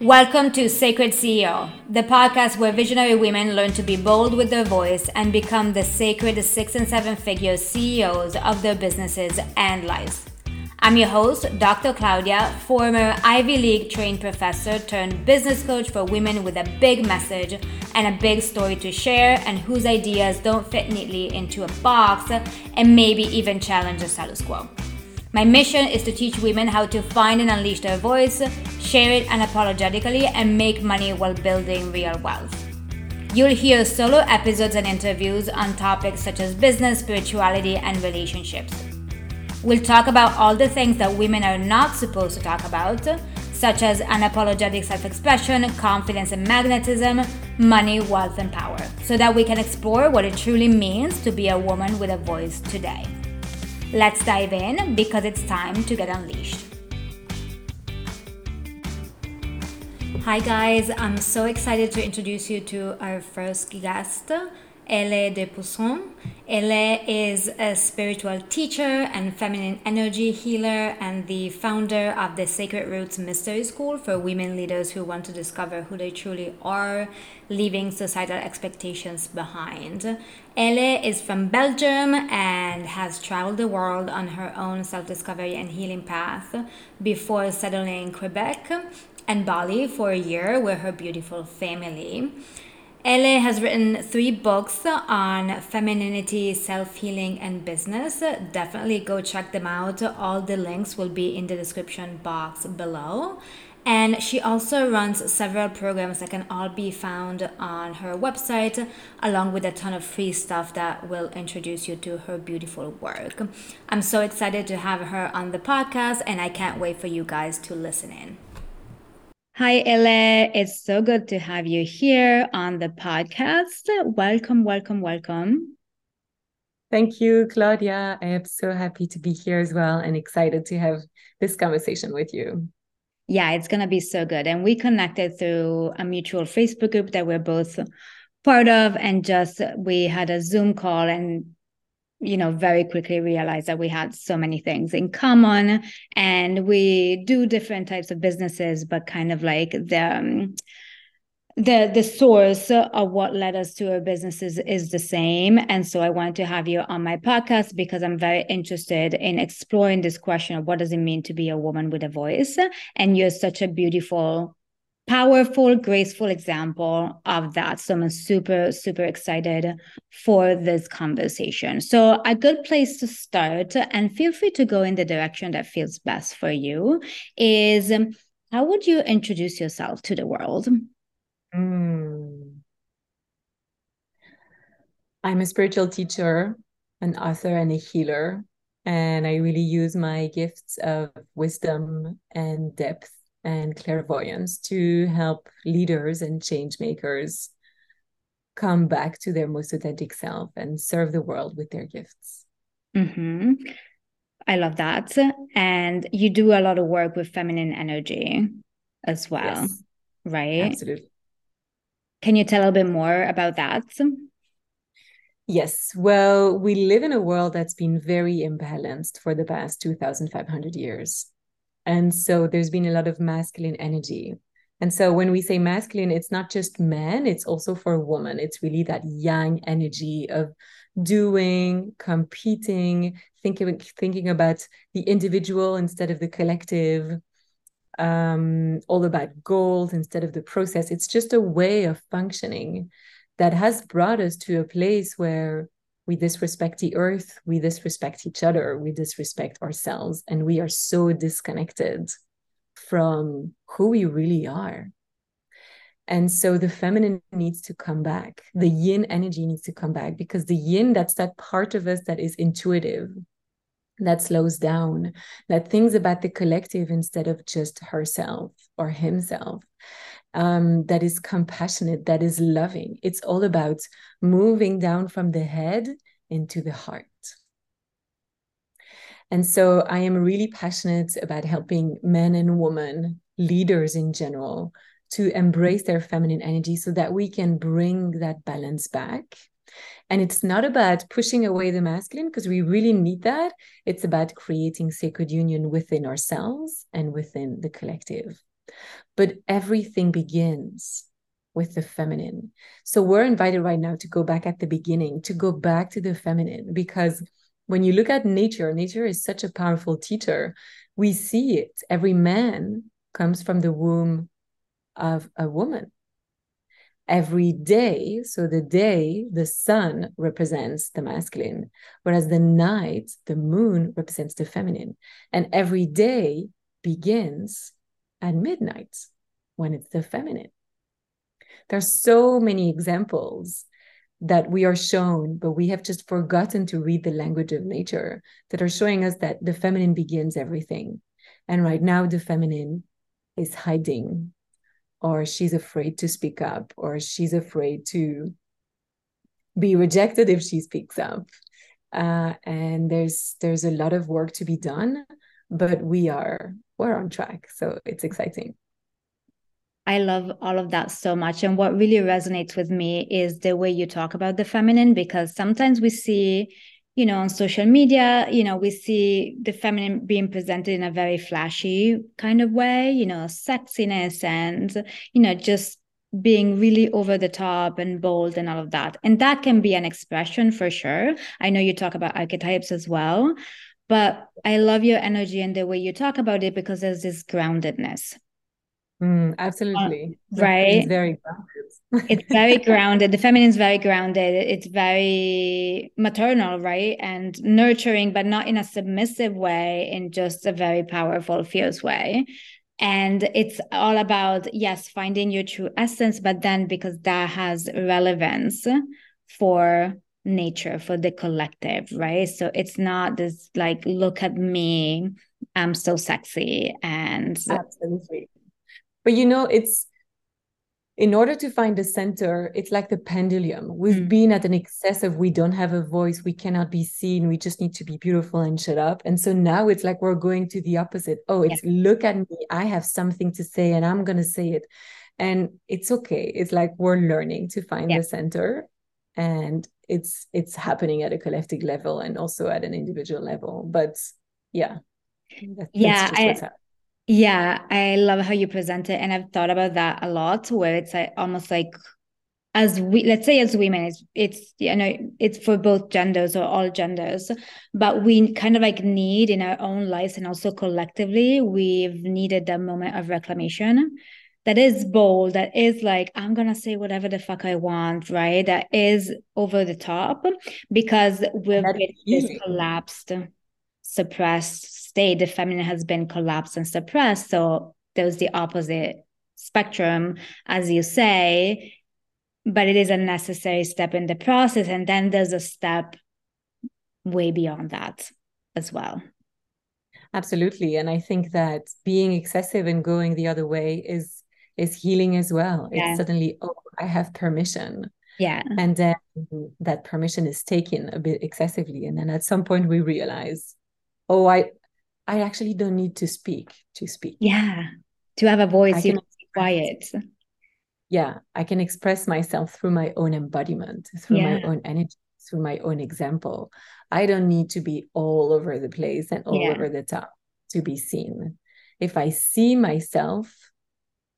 Welcome to Sacred CEO, the podcast where visionary women learn to be bold with their voice and become the sacred six and seven figure CEOs of their businesses and lives. I'm your host, Dr. Claudia, former Ivy League trained professor turned business coach for women with a big message and a big story to share, and whose ideas don't fit neatly into a box and maybe even challenge the status quo. My mission is to teach women how to find and unleash their voice, share it unapologetically, and make money while building real wealth. You'll hear solo episodes and interviews on topics such as business, spirituality, and relationships. We'll talk about all the things that women are not supposed to talk about, such as unapologetic self expression, confidence and magnetism, money, wealth, and power, so that we can explore what it truly means to be a woman with a voice today. Let's dive in because it's time to get unleashed. Hi, guys, I'm so excited to introduce you to our first guest, Elle Despousson. Ele' is a spiritual teacher and feminine energy healer and the founder of the Sacred Roots Mystery School for women leaders who want to discover who they truly are, leaving societal expectations behind. Elle is from Belgium and has traveled the world on her own self discovery and healing path before settling in Quebec and Bali for a year with her beautiful family. Ele' has written three books on femininity, self healing, and business. Definitely go check them out. All the links will be in the description box below. And she also runs several programs that can all be found on her website, along with a ton of free stuff that will introduce you to her beautiful work. I'm so excited to have her on the podcast, and I can't wait for you guys to listen in. Hi, Ele'. It's so good to have you here on the podcast. Welcome, welcome, welcome. Thank you, Claudia. I am so happy to be here as well and excited to have this conversation with you. Yeah, it's going to be so good. And we connected through a mutual Facebook group that we're both part of. And just we had a Zoom call and you know very quickly realized that we had so many things in common and we do different types of businesses but kind of like the um, the the source of what led us to our businesses is the same. And so i wanted to have you on my podcast because i'm very interested in exploring this question of what does it mean to be a woman with a voice? And you're such a beautiful powerful, graceful example of that. So I'm super, super excited for this conversation. So, a good place to start, and feel free to go in the direction that feels best for you, is how would you introduce yourself to the world? Mm. I'm a spiritual teacher, an author, and a healer. And I really use my gifts of wisdom and depth and clairvoyance to help leaders and change makers come back to their most authentic self and serve the world with their gifts. Mm-hmm. I love that. And you do a lot of work with feminine energy as well, yes, right? Absolutely. Can you tell a bit more about that? Yes. Well, we live in a world that's been very imbalanced for the past 2,500 years. And so there's been a lot of masculine energy. And so when we say masculine, it's not just men, it's also for women. It's really that yang energy of doing, competing, thinking, thinking about the individual instead of the collective, um, all about goals instead of the process. It's just a way of functioning that has brought us to a place where we disrespect the earth, we disrespect each other, we disrespect ourselves, and we are so disconnected from who we really are. And so the feminine needs to come back. The yin energy needs to come back because the yin, that's that part of us that is intuitive, that slows down, that thinks about the collective instead of just herself or himself um, that is compassionate, that is loving. It's all about moving down from the head into the heart. And so I am really passionate about helping men and women, leaders in general, to embrace their feminine energy so that we can bring that balance back. And it's not about pushing away the masculine because we really need that. It's about creating sacred union within ourselves and within the collective. But everything begins with the feminine. So we're invited right now to go back at the beginning, to go back to the feminine, because when you look at nature, nature is such a powerful teacher. We see it. Every man comes from the womb of a woman. Every day, so the day, the sun represents the masculine, whereas the night, the moon represents the feminine. And every day begins at midnight when it's the feminine. There's so many examples that we are shown, but we have just forgotten to read the language of nature that are showing us that the feminine begins everything. And right now, the feminine is hiding, or she's afraid to speak up, or she's afraid to be rejected if she speaks up. Uh, and there's there's a lot of work to be done, but we are we're on track, so it's exciting. I love all of that so much. And what really resonates with me is the way you talk about the feminine, because sometimes we see, you know, on social media, you know, we see the feminine being presented in a very flashy kind of way, you know, sexiness and, you know, just being really over the top and bold and all of that. And that can be an expression for sure. I know you talk about archetypes as well, but I love your energy and the way you talk about it because there's this groundedness Mm, absolutely. Uh, right. It's very grounded. it's very grounded. The feminine is very grounded. It's very maternal, right? And nurturing, but not in a submissive way, in just a very powerful, fierce way. And it's all about, yes, finding your true essence, but then because that has relevance for nature, for the collective, right? So it's not this like, look at me, I'm so sexy. And absolutely but you know it's in order to find the center it's like the pendulum we've mm. been at an excess of we don't have a voice we cannot be seen we just need to be beautiful and shut up and so now it's like we're going to the opposite oh it's yeah. look at me i have something to say and i'm going to say it and it's okay it's like we're learning to find yeah. the center and it's it's happening at a collective level and also at an individual level but yeah that's, yeah I, yeah, I love how you present it. And I've thought about that a lot, where it's like almost like as we let's say as women, it's it's you know, it's for both genders or all genders, but we kind of like need in our own lives and also collectively, we've needed that moment of reclamation that is bold, that is like, I'm gonna say whatever the fuck I want, right? That is over the top because we've been this collapsed, suppressed state, the feminine has been collapsed and suppressed. So there's the opposite spectrum, as you say, but it is a necessary step in the process. And then there's a step way beyond that as well. Absolutely. And I think that being excessive and going the other way is is healing as well. Yeah. It's suddenly, oh, I have permission. Yeah. And then that permission is taken a bit excessively. And then at some point we realize, oh, I I actually don't need to speak to speak. Yeah. To have a voice, you must be quiet. Yeah. I can express myself through my own embodiment, through yeah. my own energy, through my own example. I don't need to be all over the place and all yeah. over the top to be seen. If I see myself,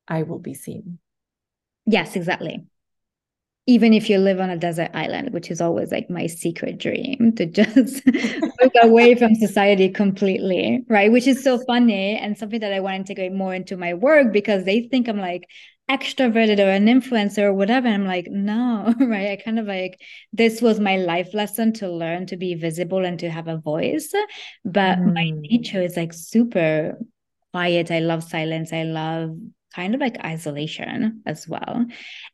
I will be seen. Yes, exactly even if you live on a desert island, which is always like my secret dream to just look away from society completely, right? Which is so funny and something that I want to integrate more into my work because they think I'm like extroverted or an influencer or whatever. And I'm like, no, right? I kind of like, this was my life lesson to learn to be visible and to have a voice. But mm. my nature is like super quiet. I love silence. I love kind of like isolation as well.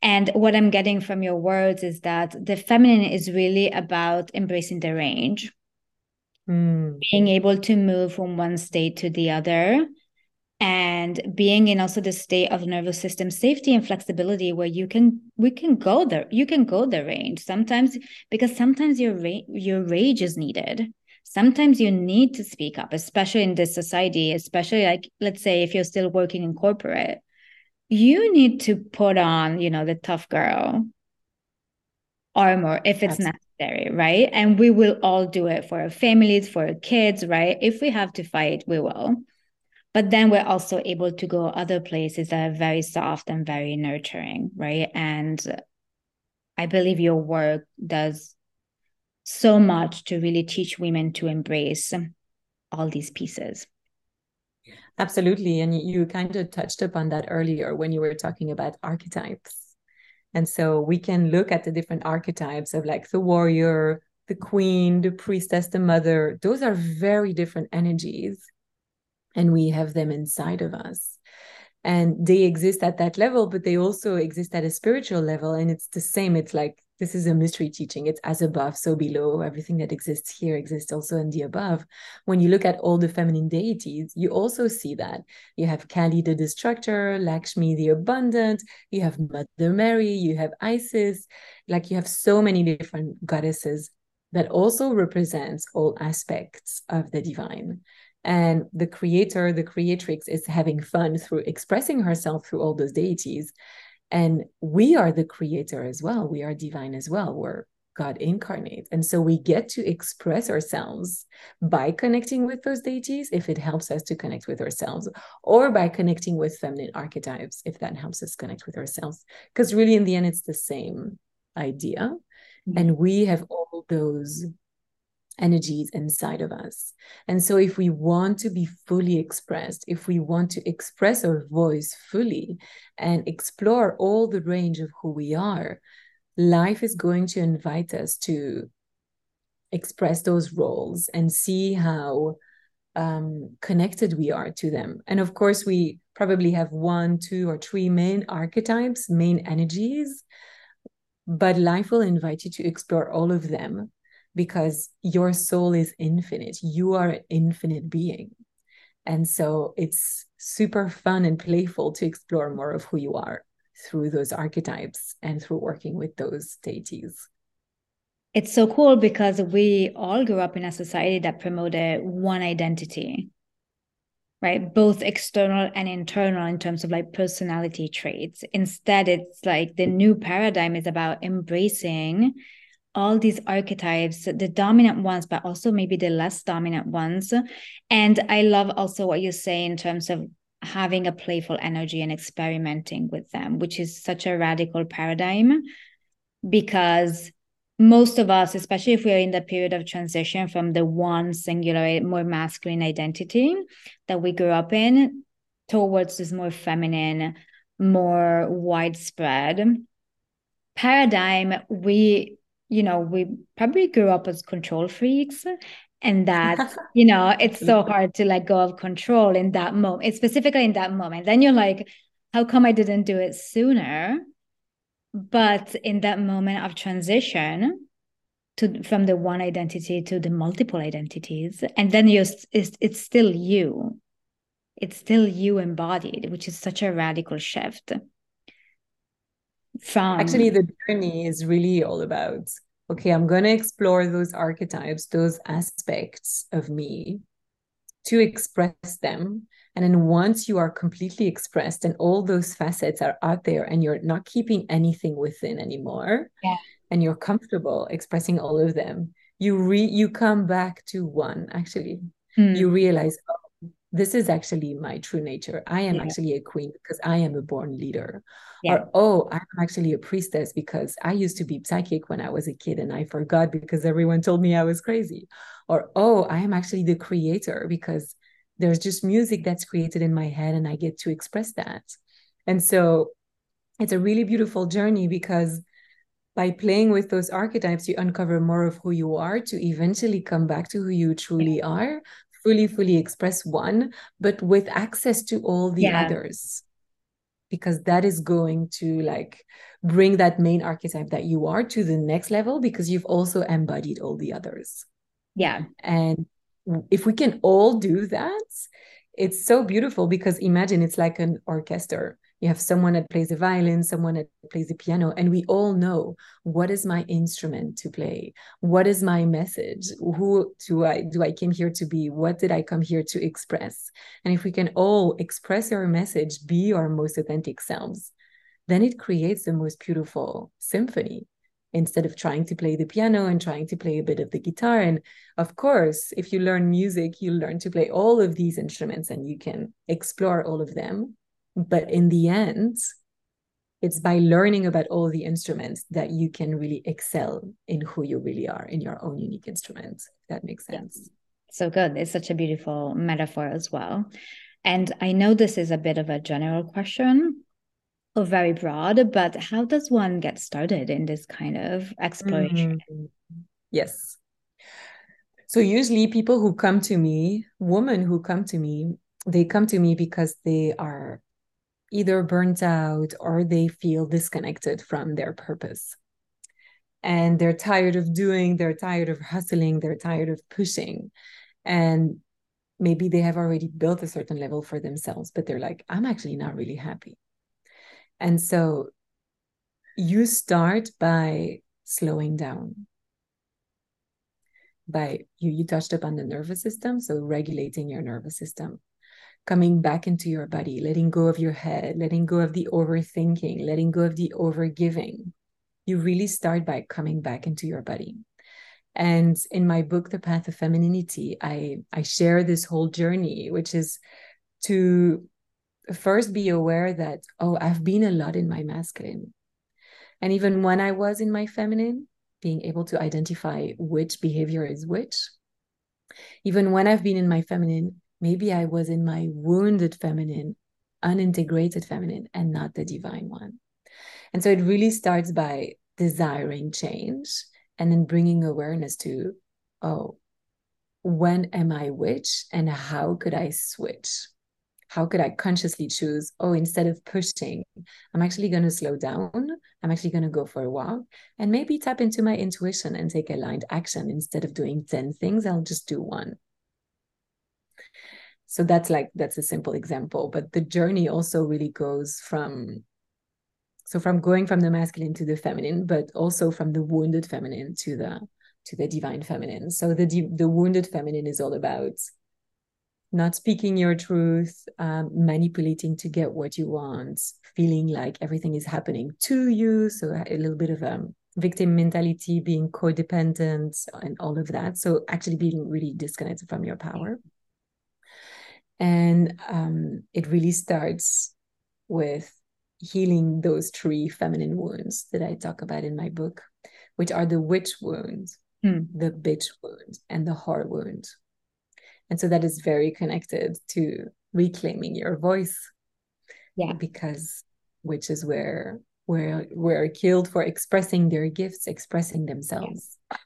And what I'm getting from your words is that the feminine is really about embracing the range, mm. being able to move from one state to the other. And being in also the state of nervous system safety and flexibility, where you can we can go there, you can go the range sometimes because sometimes your ra- your rage is needed sometimes you need to speak up especially in this society especially like let's say if you're still working in corporate you need to put on, you know, the tough girl armor if it's Absolutely. necessary, right? And we will all do it for our families, for our kids, right? If we have to fight, we will. but then we're also able to go other places that are very soft and very nurturing right and i believe your work does so much to really teach women to embrace all these pieces. Absolutely. And you kind of touched upon that earlier when you were talking about archetypes. And so we can look at the different archetypes of like the warrior the queen the priestess the mother. Those are very different energies and we have them inside of us. And they exist at that level but they also exist at a spiritual level and it's the same. It's like this is a mystery teaching. It's as above so below. Everything that exists here exists also in the above. When you look at all the feminine deities you also see that. You have kali the destructor lakshmi the abundant. You have mother mary. You have isis. Like you have so many different goddesses that also represents all aspects of the divine. And the creator the creatrix is having fun through expressing herself through all those deities and we are the creator as well. We are divine as well. We're god incarnate. And so we get to express ourselves by connecting with those deities if it helps us to connect with ourselves or by connecting with feminine archetypes if that helps us connect with ourselves. Because really in the end it's the same idea. Mm-hmm. and we have all those energies inside of us. And so, if we want to be fully expressed, if we want to express our voice fully and explore all the range of who we are, life is going to invite us to express those roles and see how um, connected we are to them. And of course, we probably have one, two, or three main archetypes, main energies. But life will invite you to explore all of them because your soul is infinite. You are an infinite being. And so it's super fun and playful to explore more of who you are through those archetypes and through working with those deities. It's so cool because we all grew up in a society that promoted one identity, right? Both external and internal in terms of like personality traits. Instead, it's like the new paradigm is about embracing all these archetypes, the dominant ones, but also maybe the less dominant ones. And I love also what you say in terms of having a playful energy and experimenting with them, which is such a radical paradigm because most of us, especially if we're in the period of transition from the one singular, more masculine identity that we grew up in towards this more feminine, more widespread paradigm, we you know, we probably grew up as control freaks and that you know it's so hard to let go of control in that moment specifically in that moment. Then you're like how come i didn't do it sooner? But in that moment of transition to from the one identity to the multiple identities and then you're it's, it's still you. It's still you embodied which is such a radical shift from actually the journey is really all about okay i'm going to explore those archetypes those aspects of me to express them and then once you are completely expressed and all those facets are out there and you're not keeping anything within anymore yeah. and you're comfortable expressing all of them you re you come back to one actually mm. you realize oh, this is actually my true nature. I am yeah. actually a queen because I am a born leader. Yeah. Or, oh, I'm actually a priestess because I used to be psychic when I was a kid and I forgot because everyone told me I was crazy. Or, oh, I am actually the creator because there's just music that's created in my head and I get to express that. And so it's a really beautiful journey because by playing with those archetypes, you uncover more of who you are to eventually come back to who you truly are fully, fully express one, but with access to all the yeah. others. Because that is going to like bring that main archetype that you are to the next level because you've also embodied all the others. Yeah. And if we can all do that, it's so beautiful because imagine it's like an orchestra you have someone that plays the violin someone that plays the piano and we all know what is my instrument to play what is my message who do i do i came here to be what did i come here to express and if we can all express our message be our most authentic selves then it creates the most beautiful symphony instead of trying to play the piano and trying to play a bit of the guitar. And of course, if you learn music, you learn to play all of these instruments and you can explore all of them. But in the end, it's by learning about all the instruments that you can really excel in who you really are in your own unique instrument. that makes sense. So good. It's such a beautiful metaphor as well. And I know this is a bit of a general question, or very broad, but how does one get started in this kind of exploration? Mm-hmm. Yes. So usually people who come to me, women who come to me, they come to me because they are either burnt out or they feel disconnected from their purpose. And they're tired of doing, they're tired of hustling, they're tired of pushing. And maybe they have already built a certain level for themselves, but they're like, I'm actually not really happy. And so you start by slowing down. By you, you touched upon the nervous system, so regulating your nervous system, coming back into your body, letting go of your head, letting go of the overthinking, letting go of the overgiving. You really start by coming back into your body. And in my book, The Path of Femininity, I, I share this whole journey, which is to first be aware that, oh, I've been a lot in my masculine. And even when I was in my feminine, being able to identify which behavior is which. Even when I've been in my feminine, maybe I was in my wounded feminine, unintegrated feminine, and not the divine one. And so it really starts by desiring change and then bringing awareness to, oh, when am I which and how could I switch? how could I consciously choose, oh, instead of pushing, I'm actually going to slow down. I'm actually going to go for a walk and maybe tap into my intuition and take aligned action. Instead of doing 10 things, I'll just do one. So that's like, that's a simple example. But the journey also really goes from, so from going from the masculine to the feminine, but also from the wounded feminine to the, to the divine feminine. So the, the wounded feminine is all about not speaking your truth, um, manipulating to get what you want, feeling like everything is happening to you. So a little bit of a victim mentality, being codependent, and all of that. So actually being really disconnected from your power. And um, it really starts with healing those three feminine wounds that I talk about in my book, which are the witch wound, hmm. the bitch wound, and the whore wound and so that is very connected to reclaiming your voice yeah because which is where where we're killed for expressing their gifts expressing themselves yes.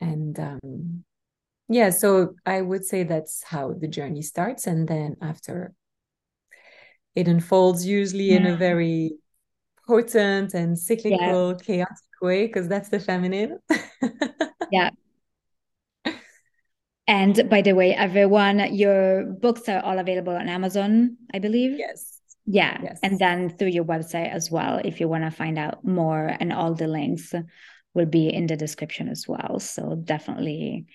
and um yeah so i would say that's how the journey starts and then after it unfolds usually in a mm. very potent and cyclical yeah. chaotic way because that's the feminine yeah and by the way, everyone, your books are all available on Amazon, I believe. Yes. Yeah. Yes. And then through your website as well, if you want to find out more, and all the links will be in the description as well. So definitely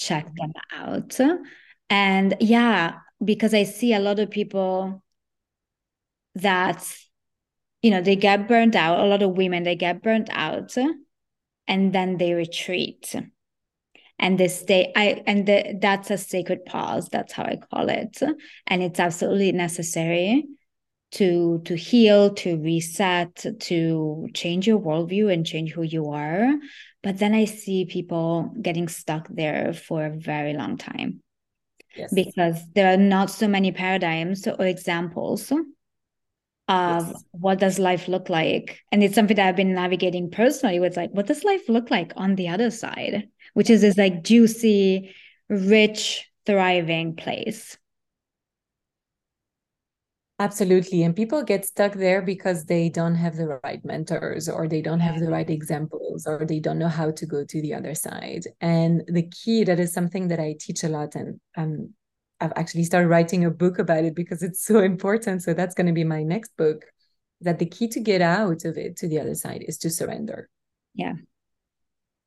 check mm-hmm. them out. And yeah, because I see a lot of people that, you know, they get burnt out, a lot of women, they get burnt out and then they retreat and they stay i and the, that's a sacred pause that's how i call it and it's absolutely necessary to to heal to reset to change your worldview and change who you are but then i see people getting stuck there for a very long time yes. because there are not so many paradigms or examples of yes. what does life look like and it's something that i've been navigating personally with like what does life look like on the other side which is this like juicy, rich, thriving place. Absolutely. And people get stuck there because they don't have the right mentors or they don't have the right examples or they don't know how to go to the other side. And the key, that is something that I teach a lot. And um, I've actually started writing a book about it because it's so important. So that's going to be my next book. That the key to get out of it to the other side is to surrender. Yeah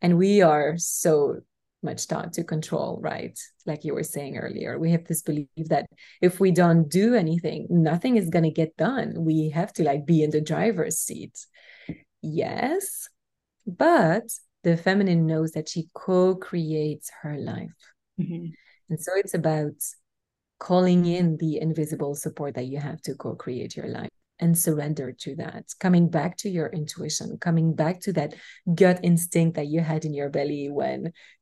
and we are so much taught to control right? Like you were saying earlier we have this belief that if we don't do anything nothing is going to get done. We have to like be in the driver's seat. Yes but the feminine knows that she co-creates her life. Mhm. and so it's about calling in the invisible support that you have to co-create your life and surrender to that coming back to your intuition coming back to that gut instinct that you had in your belly when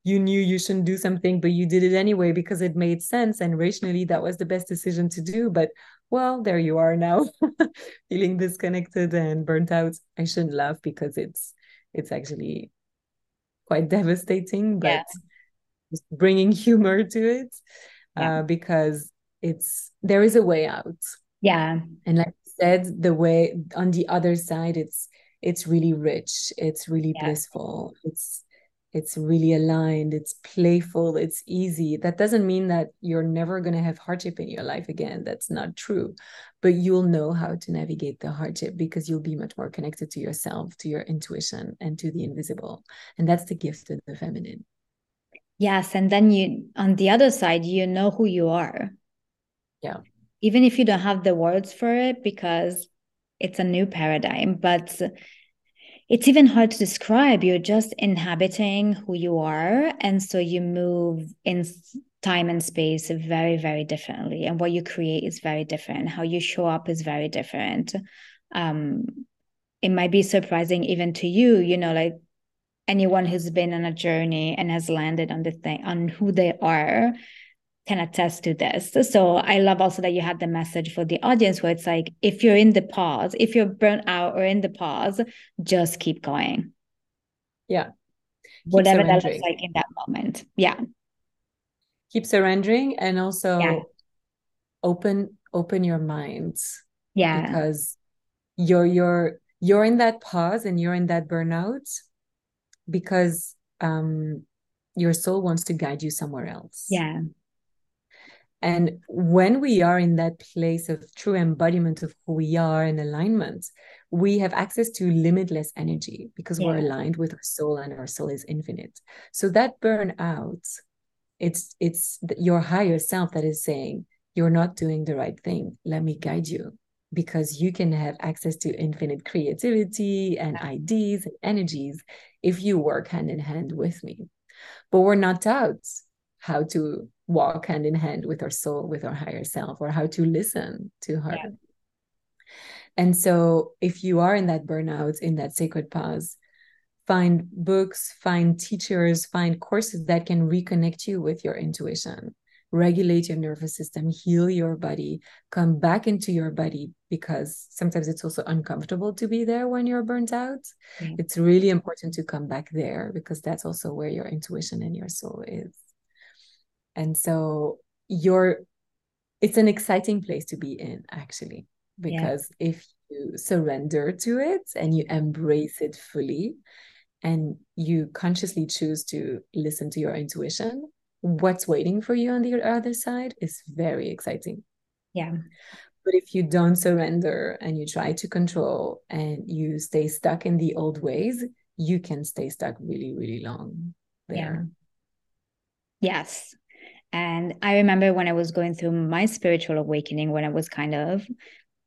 you knew you shouldn't do something but you did it anyway because it made sense and rationally that was the best decision to do but well there you are now feeling disconnected and burnt out i shouldn't laugh because it's it's actually quite devastating but Yeah. just bringing humor to it Yeah. uh, because it's there is a way out Yeah. and like said the way on the other side it's it's really rich it's really Yeah. blissful it's it's really aligned it's playful it's easy that doesn't mean that you're never going to have hardship in your life again that's not true but you'll know how to navigate the hardship because you'll be much more connected to yourself to your intuition and to the invisible and that's the gift of the feminine Yes. And then you, on the other side, you know who you are. Yeah. Even if you don't have the words for it, because it's a new paradigm, but it's even hard to describe. You're just inhabiting who you are. And so you move in time and space very, very differently. And what you create is very different. How you show up is very different. Um, it might be surprising even to you, you know, like anyone who's been on a journey and has landed on the thing on who they are can attest to this. So I love also that you had the message for the audience where it's like if you're in the pause, if you're burnt out or in the pause, just keep going. Yeah. Keep Whatever that looks like in that moment. Yeah. keep surrendering and also Yeah. open open your minds Yeah. because you're you're you're in that pause and you're in that burnout because um your soul wants to guide you somewhere else Yeah. And when we are in that place of true embodiment of who we are and alignment we have access to limitless energy because we're aligned with our soul and our soul is infinite. So that burnout it's it's your higher self that is saying you're not doing the right thing. Let me guide you. Because you can have access to infinite creativity and ideas and energies if you work hand in hand with me. But we're not taught how to walk hand in hand with our soul with our higher self or how to listen to her Yeah. and so if you are in that burnout in that sacred pause find books find teachers find courses that can reconnect you with your intuition regulate your nervous system heal your body come back into your body because sometimes it's also uncomfortable to be there when you're burnt out Yeah. it's really important to come back there because that's also where your intuition and your soul is and so you're it's an exciting place to be in actually because if you surrender to it and you embrace it fully and you consciously choose to listen to your intuition what's waiting for you on the other side is very exciting Yeah. but if you don't surrender and you try to control and you stay stuck in the old ways you can stay stuck really really long there Yes. And I remember when I was going through my spiritual awakening, when I was kind of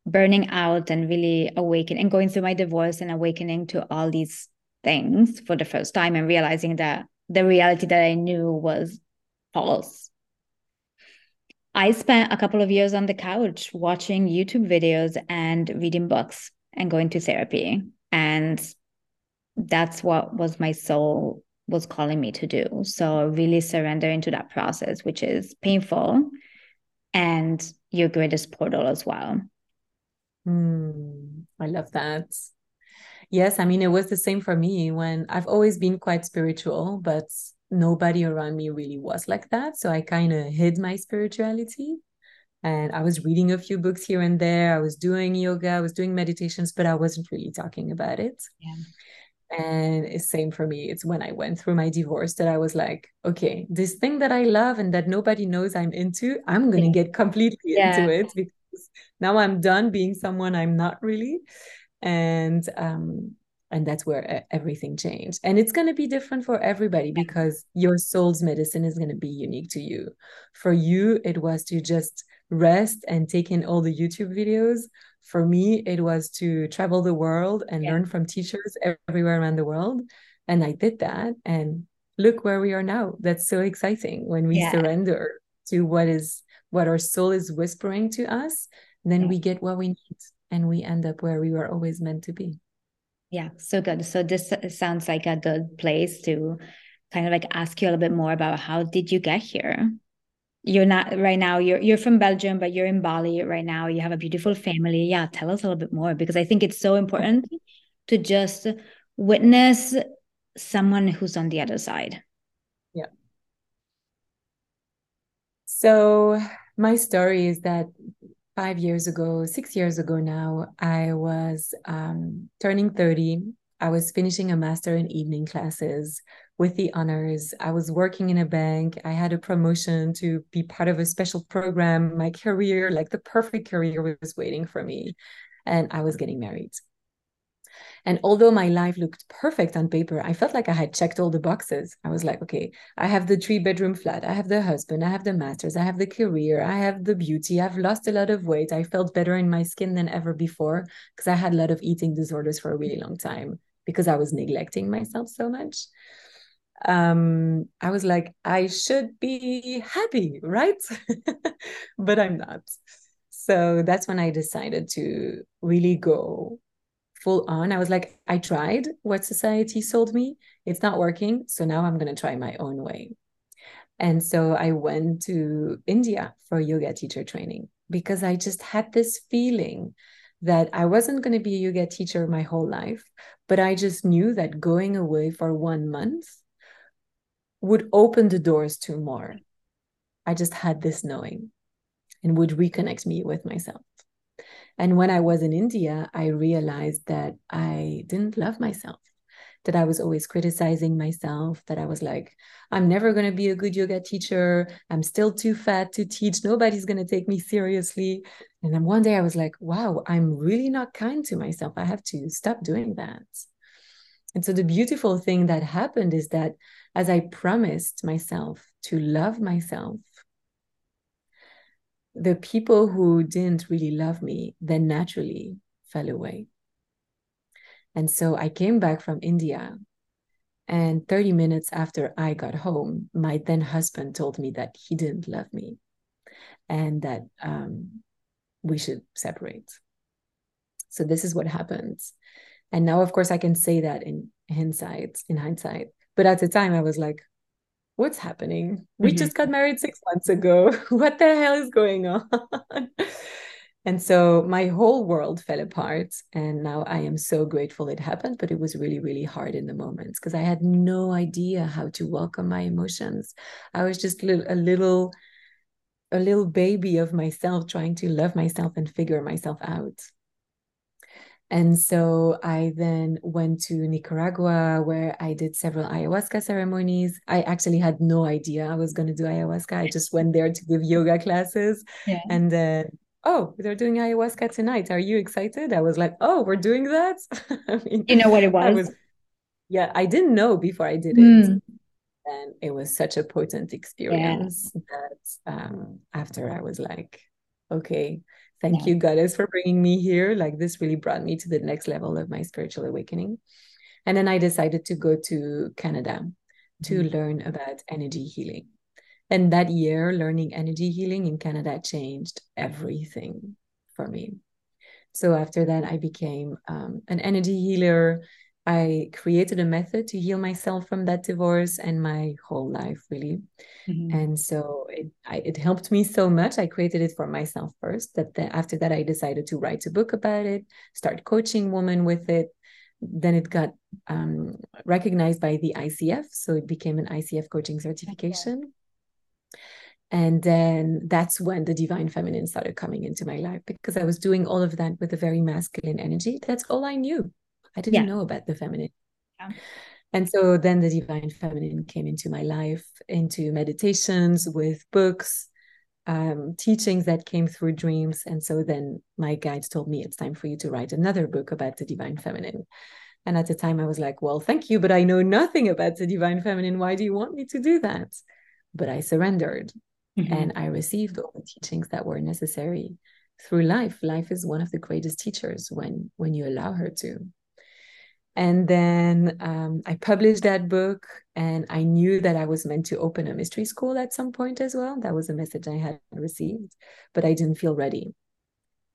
burning out and really awakening and going through my divorce and awakening to all these things for the first time and realizing that the reality that I knew was false. I spent a couple of years on the couch watching YouTube videos and reading books and going to therapy. And that's what was my soul was calling me to do. So really surrender into that process, which is painful and your greatest portal as well. Hmm, I love that. Yes, I mean, it was the same for me when I've always been quite spiritual, but nobody around me really was like that. So I kind of hid my spirituality. And I was reading a few books here and there. I was doing yoga, I was doing meditations, but I wasn't really talking about it. Yeah. And it's same for me. It's when I went through my divorce that I was like, okay, this thing that I love and that nobody knows I'm into, I'm going to get completely Yeah. into it because now I'm done being someone I'm not really. And um and that's where everything changed. And it's going to be different for everybody because your soul's medicine is going to be unique to you. For you, it was to just rest and take in all the YouTube videos. For me, it was to travel the world and yeah. learn from teachers everywhere around the world. And I did that. And look where we are now. That's so exciting when we yeah. surrender to what is what our soul is whispering to us, then yeah. we get what we need and we end up where we were always meant to be. Yeah, so good. So this sounds like a good place to kind of like ask you a little bit more about how did you get here? You're not right now, you're you're from Belgium, but you're in Bali right now. You have a beautiful family. Yeah, tell us a little bit more because I think it's so important to just witness someone who's on the other side. Yeah. So my story is that five years ago, six years ago now, I was um, turning 30. I was finishing a master in evening classes with the honors. I was working in a bank. I had a promotion to be part of a special program. My career, like the perfect career, was waiting for me. And I was getting married. And although my life looked perfect on paper, I felt like I had checked all the boxes. I was like, okay, I have the three bedroom flat, I have the husband, I have the masters, I have the career, I have the beauty, I've lost a lot of weight. I felt better in my skin than ever before because I had a lot of eating disorders for a really long time because I was neglecting myself so much. Um, I was like, I should be happy, right? but I'm not. So that's when I decided to really go full on. I was like, I tried what society sold me. It's not working. So now I'm going to try my own way. And so I went to India for yoga teacher training because I just had this feeling that I wasn't going to be a yoga teacher my whole life, but I just knew that going away for one month would open the doors to more. I just had this knowing and would reconnect me with myself. And when I was in India, I realized that I didn't love myself, that I was always criticizing myself, that I was like, I'm never going to be a good yoga teacher. I'm still too fat to teach. Nobody's going to take me seriously. And then one day I was like, wow, I'm really not kind to myself. I have to stop doing that. And so the beautiful thing that happened is that as I promised myself to love myself, the people who didn't really love me then naturally fell away. And so I came back from India. And 30 minutes after I got home, my then husband told me that he didn't love me and that um, we should separate. So this is what happened. And now, of course, I can say that in hindsight, in hindsight. But at the time, I was like, what's happening? We mm-hmm. just got married six months ago. what the hell is going on? and so my whole world fell apart. And now I am so grateful it happened, but it was really, really hard in the moments because I had no idea how to welcome my emotions. I was just a little, a little baby of myself trying to love myself and figure myself out. And so I then went to Nicaragua where I did several ayahuasca ceremonies. I actually had no idea I was going to do ayahuasca. I just went there to give yoga classes. Yeah. And then, oh, they're doing ayahuasca tonight. Are you excited? I was like, oh, we're doing that. I mean, you know what it was? was? Yeah, I didn't know before I did mm. it. And it was such a potent experience yeah. that um, after I was like, okay, Thank yeah. you, Goddess, for bringing me here. Like this really brought me to the next level of my spiritual awakening. And then I decided to go to Canada to mm-hmm. learn about energy healing. And that year, learning energy healing in Canada changed everything for me. So after that, I became um, an energy healer. I created a method to heal myself from that divorce and my whole life, really. Mm-hmm. And so it I, it helped me so much. I created it for myself first. That the, after that, I decided to write a book about it, start coaching women with it. Then it got um, recognized by the ICF, so it became an ICF coaching certification. Okay. And then that's when the divine feminine started coming into my life because I was doing all of that with a very masculine energy. That's all I knew I didn't yeah. know about the feminine. Yeah. And so then the divine feminine came into my life, into meditations with books, um, teachings that came through dreams. And so then my guides told me it's time for you to write another book about the divine feminine. And at the time, I was like, well, thank you, but I know nothing about the divine feminine. Why do you want me to do that? But I surrendered. Mm-hmm. And I received all the teachings that were necessary through life. Life is one of the greatest teachers when when you allow her to. And then um, I published that book, and I knew that I was meant to open a mystery school at some point as well. That was a message I had received, but I didn't feel ready.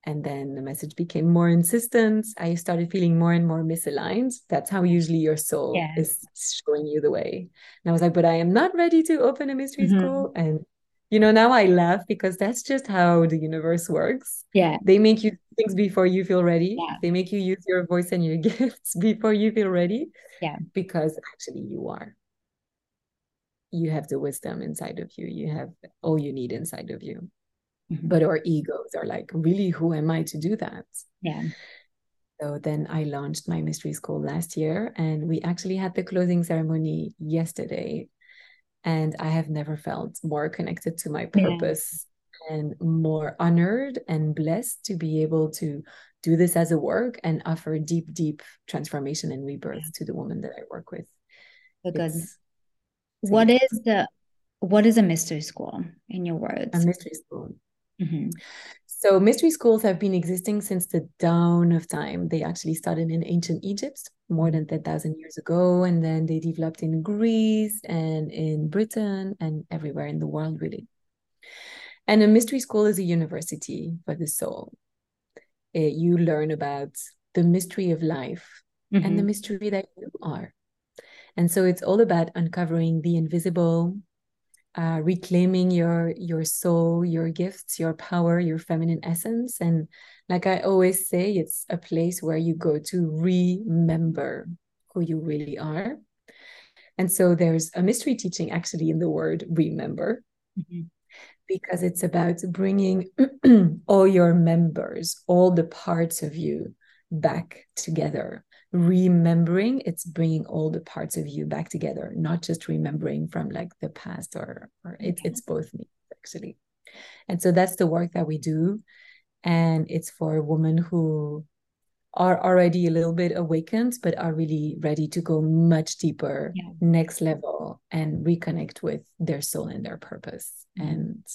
And then the message became more insistent. I started feeling more and more misaligned. That's how usually your soul yes. is showing you the way. And I was like, but I am not ready to open a mystery mm-hmm. school. And you know now i laugh because that's just how the universe works yeah they make you things before you feel ready. Yeah. they make you use your voice and your gifts before you feel ready yeah. because actually you are. You have the wisdom inside of you. You have all you need inside of you. Mm-hmm. but our egos are like really? Who am i to do that? Yeah. So then I launched my mystery school last year, and we actually had the closing ceremony yesterday and i have never felt more connected to my purpose. And more honored and blessed to be able to do this as a work and offer deep deep transformation and rebirth yeah. to the woman that i work with what is the what is a mystery school in your words a mystery school mm-hmm. So mystery schools have been existing since the dawn of time. They actually started in ancient Egypt more than 10,000 years ago, and then they developed in Greece and in Britain and everywhere in the world, really. And a mystery school is a university for the soul. It, eh, you learn about the mystery of life mm-hmm. and the mm-hmm. mystery that you are. And so it's all about uncovering the invisible, uh, reclaiming your your soul your gifts your power your feminine essence and like i always say it's a place where you go to remember who you really are and so there's a mystery teaching actually in the word remember mm-hmm. Because it's about bringing all your members all the parts of you back together. Remembering it's bringing all the parts of you back together not just remembering from like the past or or it, mm-hmm. it's both me actually. And so that's the work that we do. And it's for women who are already a little bit awakened but are really ready to go much deeper yeah. next level and reconnect with their soul and their purpose mm-hmm. and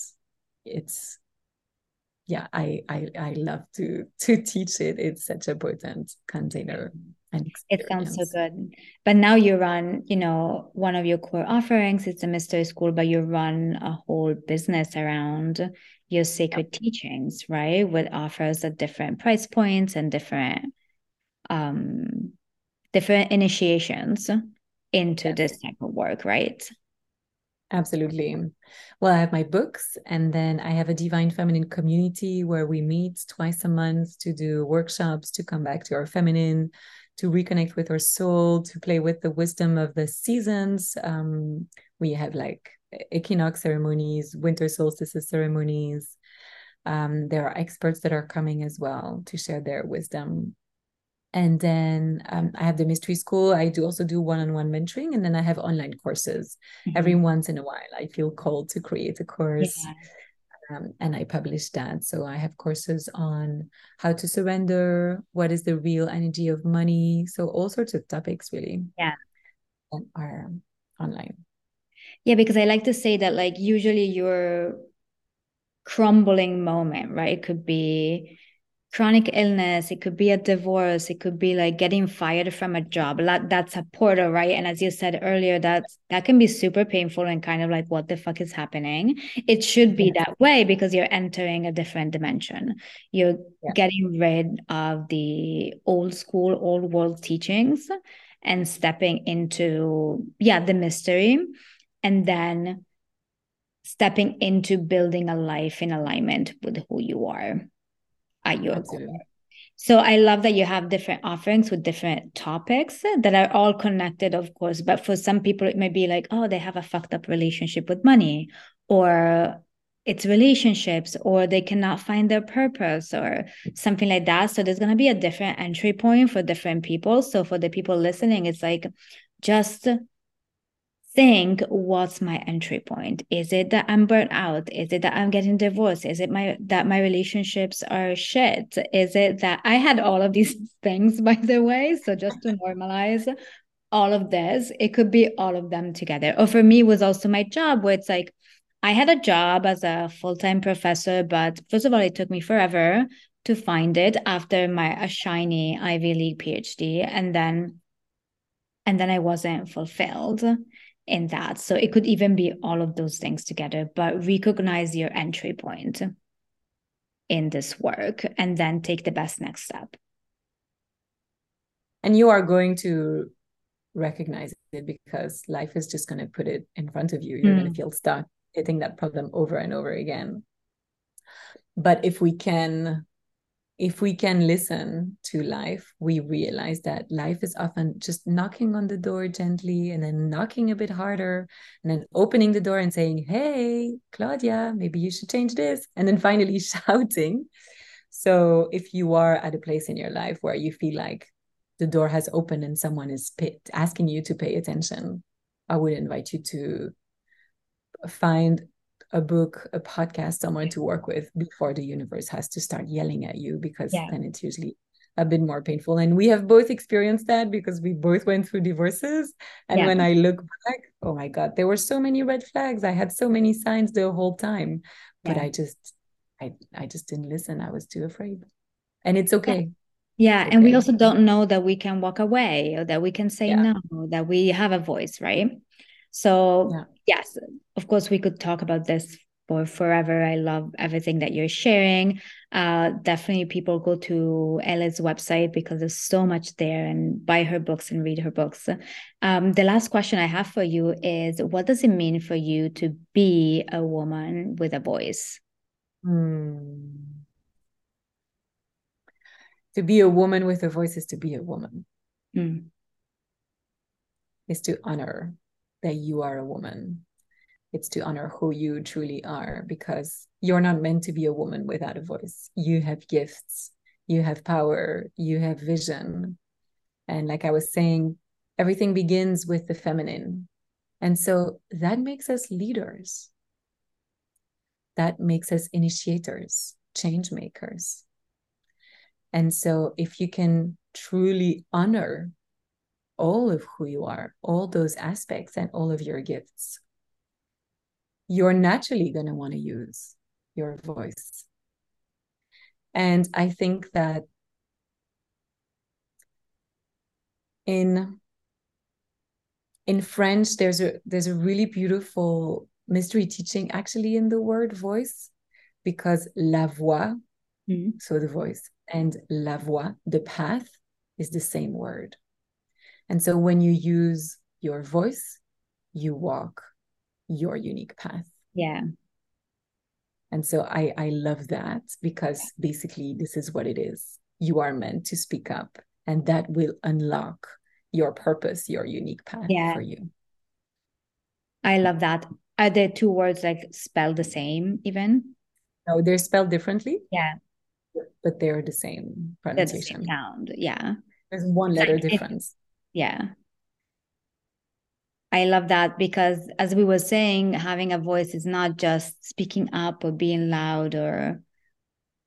it's yeah I, I i love to to teach it it's such a potent container it sounds so good. But now you run, you know, one of your core offerings, it's a mystery school, but you run a whole business around your sacred yeah. teachings, right? With offers at different price points and different um different initiations into yeah. this type of work, right? Absolutely. Well, I have my books, and then I have a Divine Feminine community where we meet twice a month to do workshops to come back to our feminine, to reconnect with our soul, to play with the wisdom of the seasons. Um, we have like equinox ceremonies, winter solstice ceremonies. Um, there are experts that are coming as well to share their wisdom. And then um, I have the mystery school. I do also do one-on-one mentoring, and then I have online courses. Mm-hmm. Every once in a while, I feel called to create a course. Yeah um, and I publish that. So I have courses on how to surrender, what is the real energy of money. So all sorts of topics really. Yeah. Are online. Yeah, because I like to say that like usually your crumbling moment, right? It could be chronic illness it could be a divorce it could be like getting fired from a job. That that's a portal right? And as you said earlier that's that can be super painful and kind of like what the fuck is happening? It should be that way because you're entering a different dimension. You're yeah. getting rid of the old school old world teachings and stepping into yeah the mystery and then stepping into building a life in alignment with who you are at your Absolutely. So I love that you have different offerings with different topics that are all connected, of course. But for some people, it may be like, oh, they have a fucked up relationship with money, or it's relationships, or they cannot find their purpose, or something like that. So there's going to be a different entry point for different people. So for the people listening, it's like just think what's my entry point? Is it that i'm burnt out? Is it that i'm getting divorced? Is it my that my relationships are shit? Is it that i had all of these things by the way so just to normalize all of this it could be all of them together. Or for me was also my job where it's like I had a job as a full time professor, but first of all, it took me forever to find it after my a shiny Ivy League PhD, and then and then I wasn't fulfilled in that. So it could even be all of those things together, but recognize your entry point in this work and then take the best next step. And you are going to recognize it because life is just going to put it in front of you. You're mm. going to feel stuck hitting that problem over and over again. But if we can if we can listen to life, we realize that life is often just knocking on the door gently and then knocking a bit harder and then opening the door and saying, Hey, Claudia, maybe you should change this. And then finally shouting. So if you are at a place in your life where you feel like the door has opened and someone is pay- asking you to pay attention, I would invite you to find a book, a podcast, someone to work with before the universe has to start yelling at you because yeah. then it's usually a bit more painful. And we have both experienced that because we both went through divorces. And yeah. when I look back, oh my God, there were so many red flags. I had so many signs the whole time. But I just I I just didn't listen. I was too afraid. And it's okay. Yeah. It's and we also don't know that we can walk away or that we can say no, that we have a voice, right? So yeah. yes, of course we could talk about this for forever. I love everything that you're sharing. Uh, definitely people go to Ele's website because there's so much there and buy her books and read her books. Um, the last question I have for you is what does it mean for you to be a woman with a voice? Hmm. To be a woman with a voice is to be a woman. Mm. Is to honor that you are a woman. It's to honor who you truly are because you're not meant to be a woman without a voice. You have gifts, you have power, you have vision. And like I was saying, everything begins with the feminine. And so that makes us leaders. That makes us initiators, change makers. And so if you can truly honor all of who you are, all those aspects, and all of your gifts, you're naturally going to want to use your voice. And I think that in in French, there's a there's a really beautiful mystery teaching actually in the word voice, because la voix, mm-hmm. so the voice, and la voie, the path, is the same word. And so when you use your voice, you walk your unique path. Yeah. And so I I love that because basically this is what it is. You are meant to speak up and that will unlock your purpose, your unique path yeah. for you. I love that. Are the two words like spelled the same even? No, they're spelled differently. Yeah. But they're the same pronunciation. The same sound. Yeah. There's one letter like difference yeah. I love that because as we were saying having a voice is not just speaking up or being loud or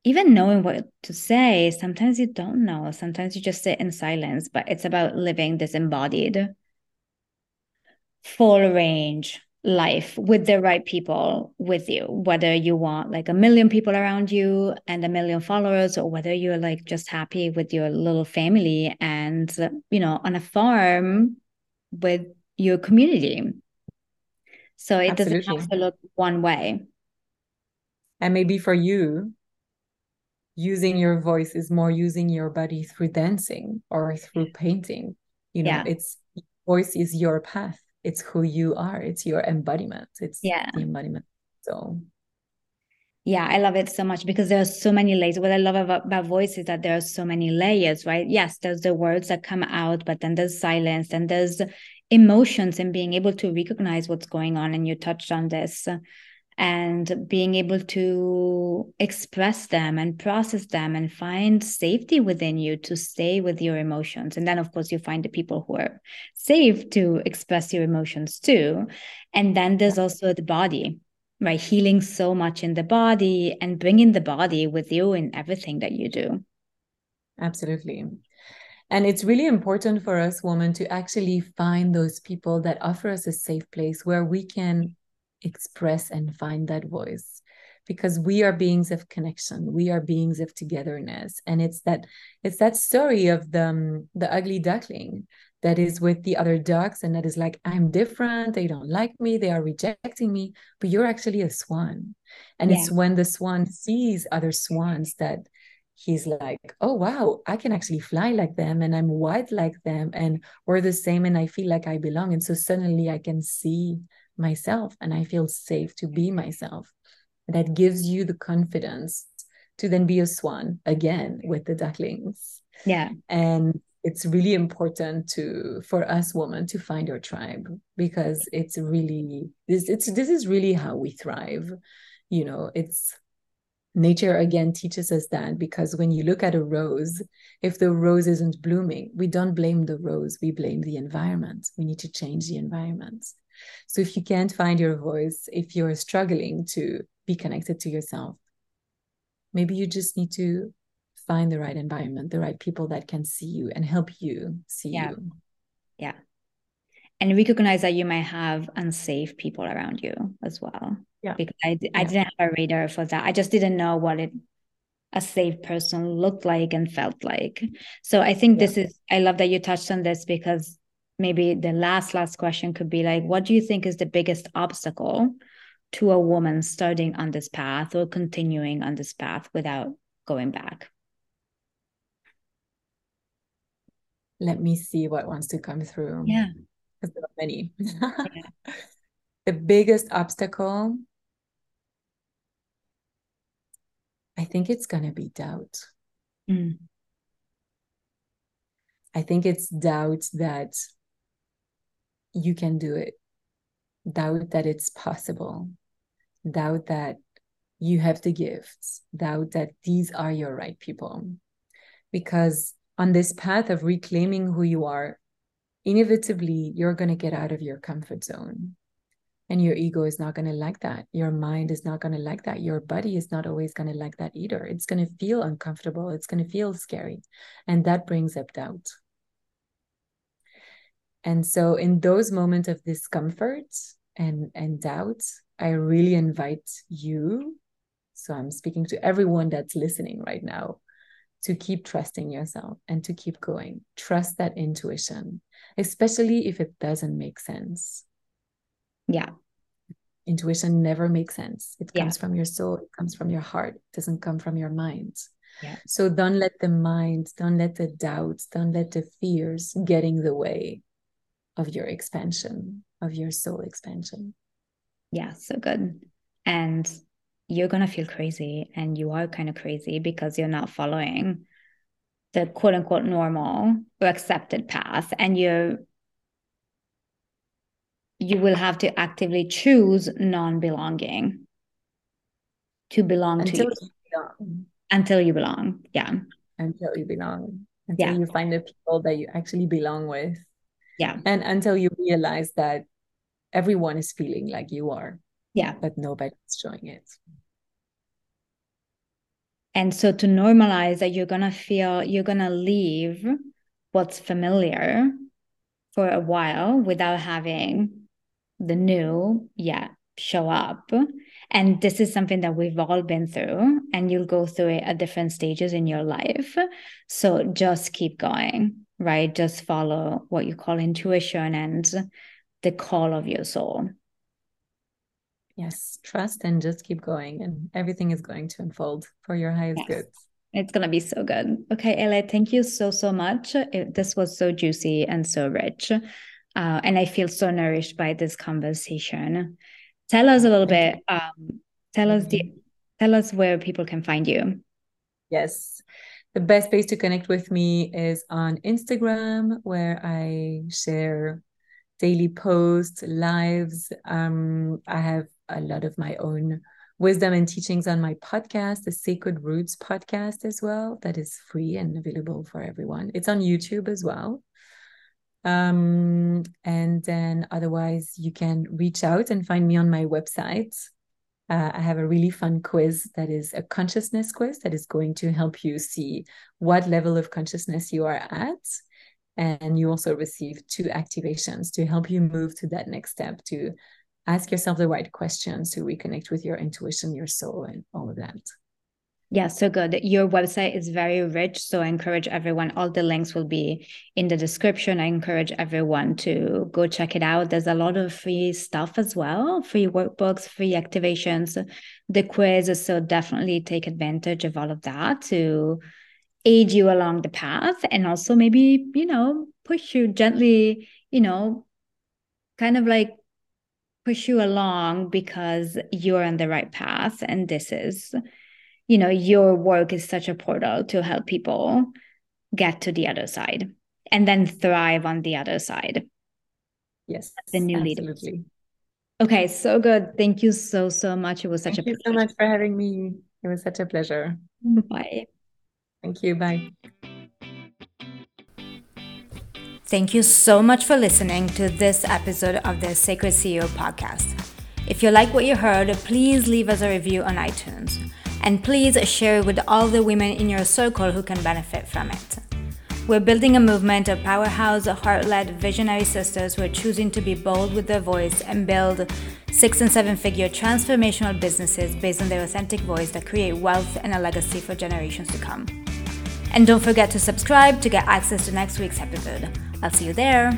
even knowing what to say. Sometimes you don't know. Sometimes you just sit in silence but it's about living disembodied full range life with the right people with you whether you want like a million people around you and a million followers or whether you're like just happy with your little family and you know on a farm with your community so it Absolutely. doesn't have to look one way and maybe for you using your voice is more using your body through dancing or through painting you know yeah. it's voice is your path it's who you are. It's your embodiment. It's yeah. the embodiment. So yeah i love it so much because there are so many layers. What i love about, about voice is that there are so many layers right? Yes there's the words that come out but then there's silence and there's emotions and being able to recognize what's going on and you touched on this and being able to express them and process them and find safety within you to stay with your emotions. And then, of course, you find the people who are safe to express your emotions too. And then there's also the body, right? Healing so much in the body and bringing the body with you in everything that you do. Absolutely. And it's really important for us women to actually find those people that offer us a safe place where we can express and find that voice. Because we are beings of connection. We are beings of togetherness. And it's that it's that story of the um, the ugly duckling that is with the other ducks and that is like i'm different. They don't like me. They are rejecting me. But you're actually a swan. And yeah. it's when the swan sees other swans that he's like oh wow. I can actually fly like them and i'm white like them and we're the same and i feel like i belong. And so suddenly i can see myself and i feel safe to be myself. That gives you the confidence to then be a swan again with the ducklings. Yeah. And it's really important to for us women to find our tribe because it's really this it's this is really how we thrive. You know it's nature again teaches us that because when you look at a rose if the rose isn't blooming we don't blame the rose we blame the environment. We need to change the environment so if you can't find your voice if you're struggling to be connected to yourself maybe you just need to find the right environment, the right people that can see you and help you see yeah. you. Yeah. And recognize that you might have unsafe people around you as well. Yeah. Because I, I didn't have a radar for that. I just didn't know what it a safe person looked like and felt like. So I think yeah. this is I love that you touched on this because maybe the last last question could be like what do you think is the biggest obstacle to a woman starting on this path or continuing on this path without going back? let me see what wants to come through. Yeah. Because there are many. yeah. The biggest obstacle, I think it's going to be doubt. Mm. I think it's doubt that you can do it, doubt that it's possible, doubt that you have the gifts, doubt that these are your right people. Because on this path of reclaiming who you are, inevitably you're going to get out of your comfort zone. And your ego is not going to like that. Your mind is not going to like that. Your body is not always going to like that either. It's going to feel uncomfortable. It's going to feel scary. And that brings up doubt. And so, in those moments of discomfort and, and doubt, I really invite you. So, I'm speaking to everyone that's listening right now to keep trusting yourself and to keep going. Trust that intuition, especially if it doesn't make sense. Yeah. Intuition never makes sense. It comes yeah. from your soul, it comes from your heart, it doesn't come from your mind. Yeah. So don't let the mind, don't let the doubts, don't let the fears get in the way of your expansion, of your soul expansion. Yeah, so good. And you're going to feel crazy and you are kind of crazy because you're not following the quote unquote normal or accepted path and you you will have to actively choose non-belonging to belong until to you, you belong. until you belong yeah until you belong until yeah. you find the people that you actually belong with yeah. And until you realize that everyone is feeling like you are. Yeah. But nobody's showing it. And so to normalize that you're gonna feel you're gonna leave what's familiar for a while without having the new yet show up. And this is something that we've all been through and you'll go through it at different stages in your life. So just keep going right just follow what you call intuition and the call of your soul. Yes, trust and just keep going, and everything is going to unfold for your highest yes. good. It's going to be so good. Okay, Ele, thank you so, so much. It, this was so juicy and so rich. Uh, and I feel so nourished by this conversation. Tell us a little bit. Um, tell us the, tell us where people can find you. Yes, the best place to connect with me is on Instagram, where I share daily posts, lives. Um, I have a lot of my own wisdom and teachings on my podcast, the Sacred Roots podcast, as well. That is free and available for everyone. It's on YouTube as well. Um, and then otherwise, you can reach out and find me on my website. Uh, I have a really fun quiz that is a consciousness quiz that is going to help you see what level of consciousness you are at and you also receive two activations to help you move to that next step to ask yourself the right questions to reconnect with your intuition, your soul, and all of that. Yeah, so good. Your website is very rich. So I encourage everyone, all the links will be in the description. I encourage everyone to go check it out. There's a lot of free stuff as well free workbooks, free activations, the quiz. So definitely take advantage of all of that to aid you along the path and also maybe, you know, push you gently, you know, kind of like push you along because you're on the right path and this is you know your work is such a portal to help people get to the other side and then thrive on the other side yes the new leader. absolutely. leaders okay so good thank you so so much it was such a pleasure. thank you so much for having me it was such a pleasure bye thank you bye Thank you so much for listening to this episode of the Sacred CEO podcast. If you like what you heard, please leave us a review on iTunes. And please share it with all the women in your circle who can benefit from it. We're building a movement of powerhouse, heart led, visionary sisters who are choosing to be bold with their voice and build six and seven figure transformational businesses based on their authentic voice that create wealth and a legacy for generations to come. And don't forget to subscribe to get access to next week's episode. I'll see you there.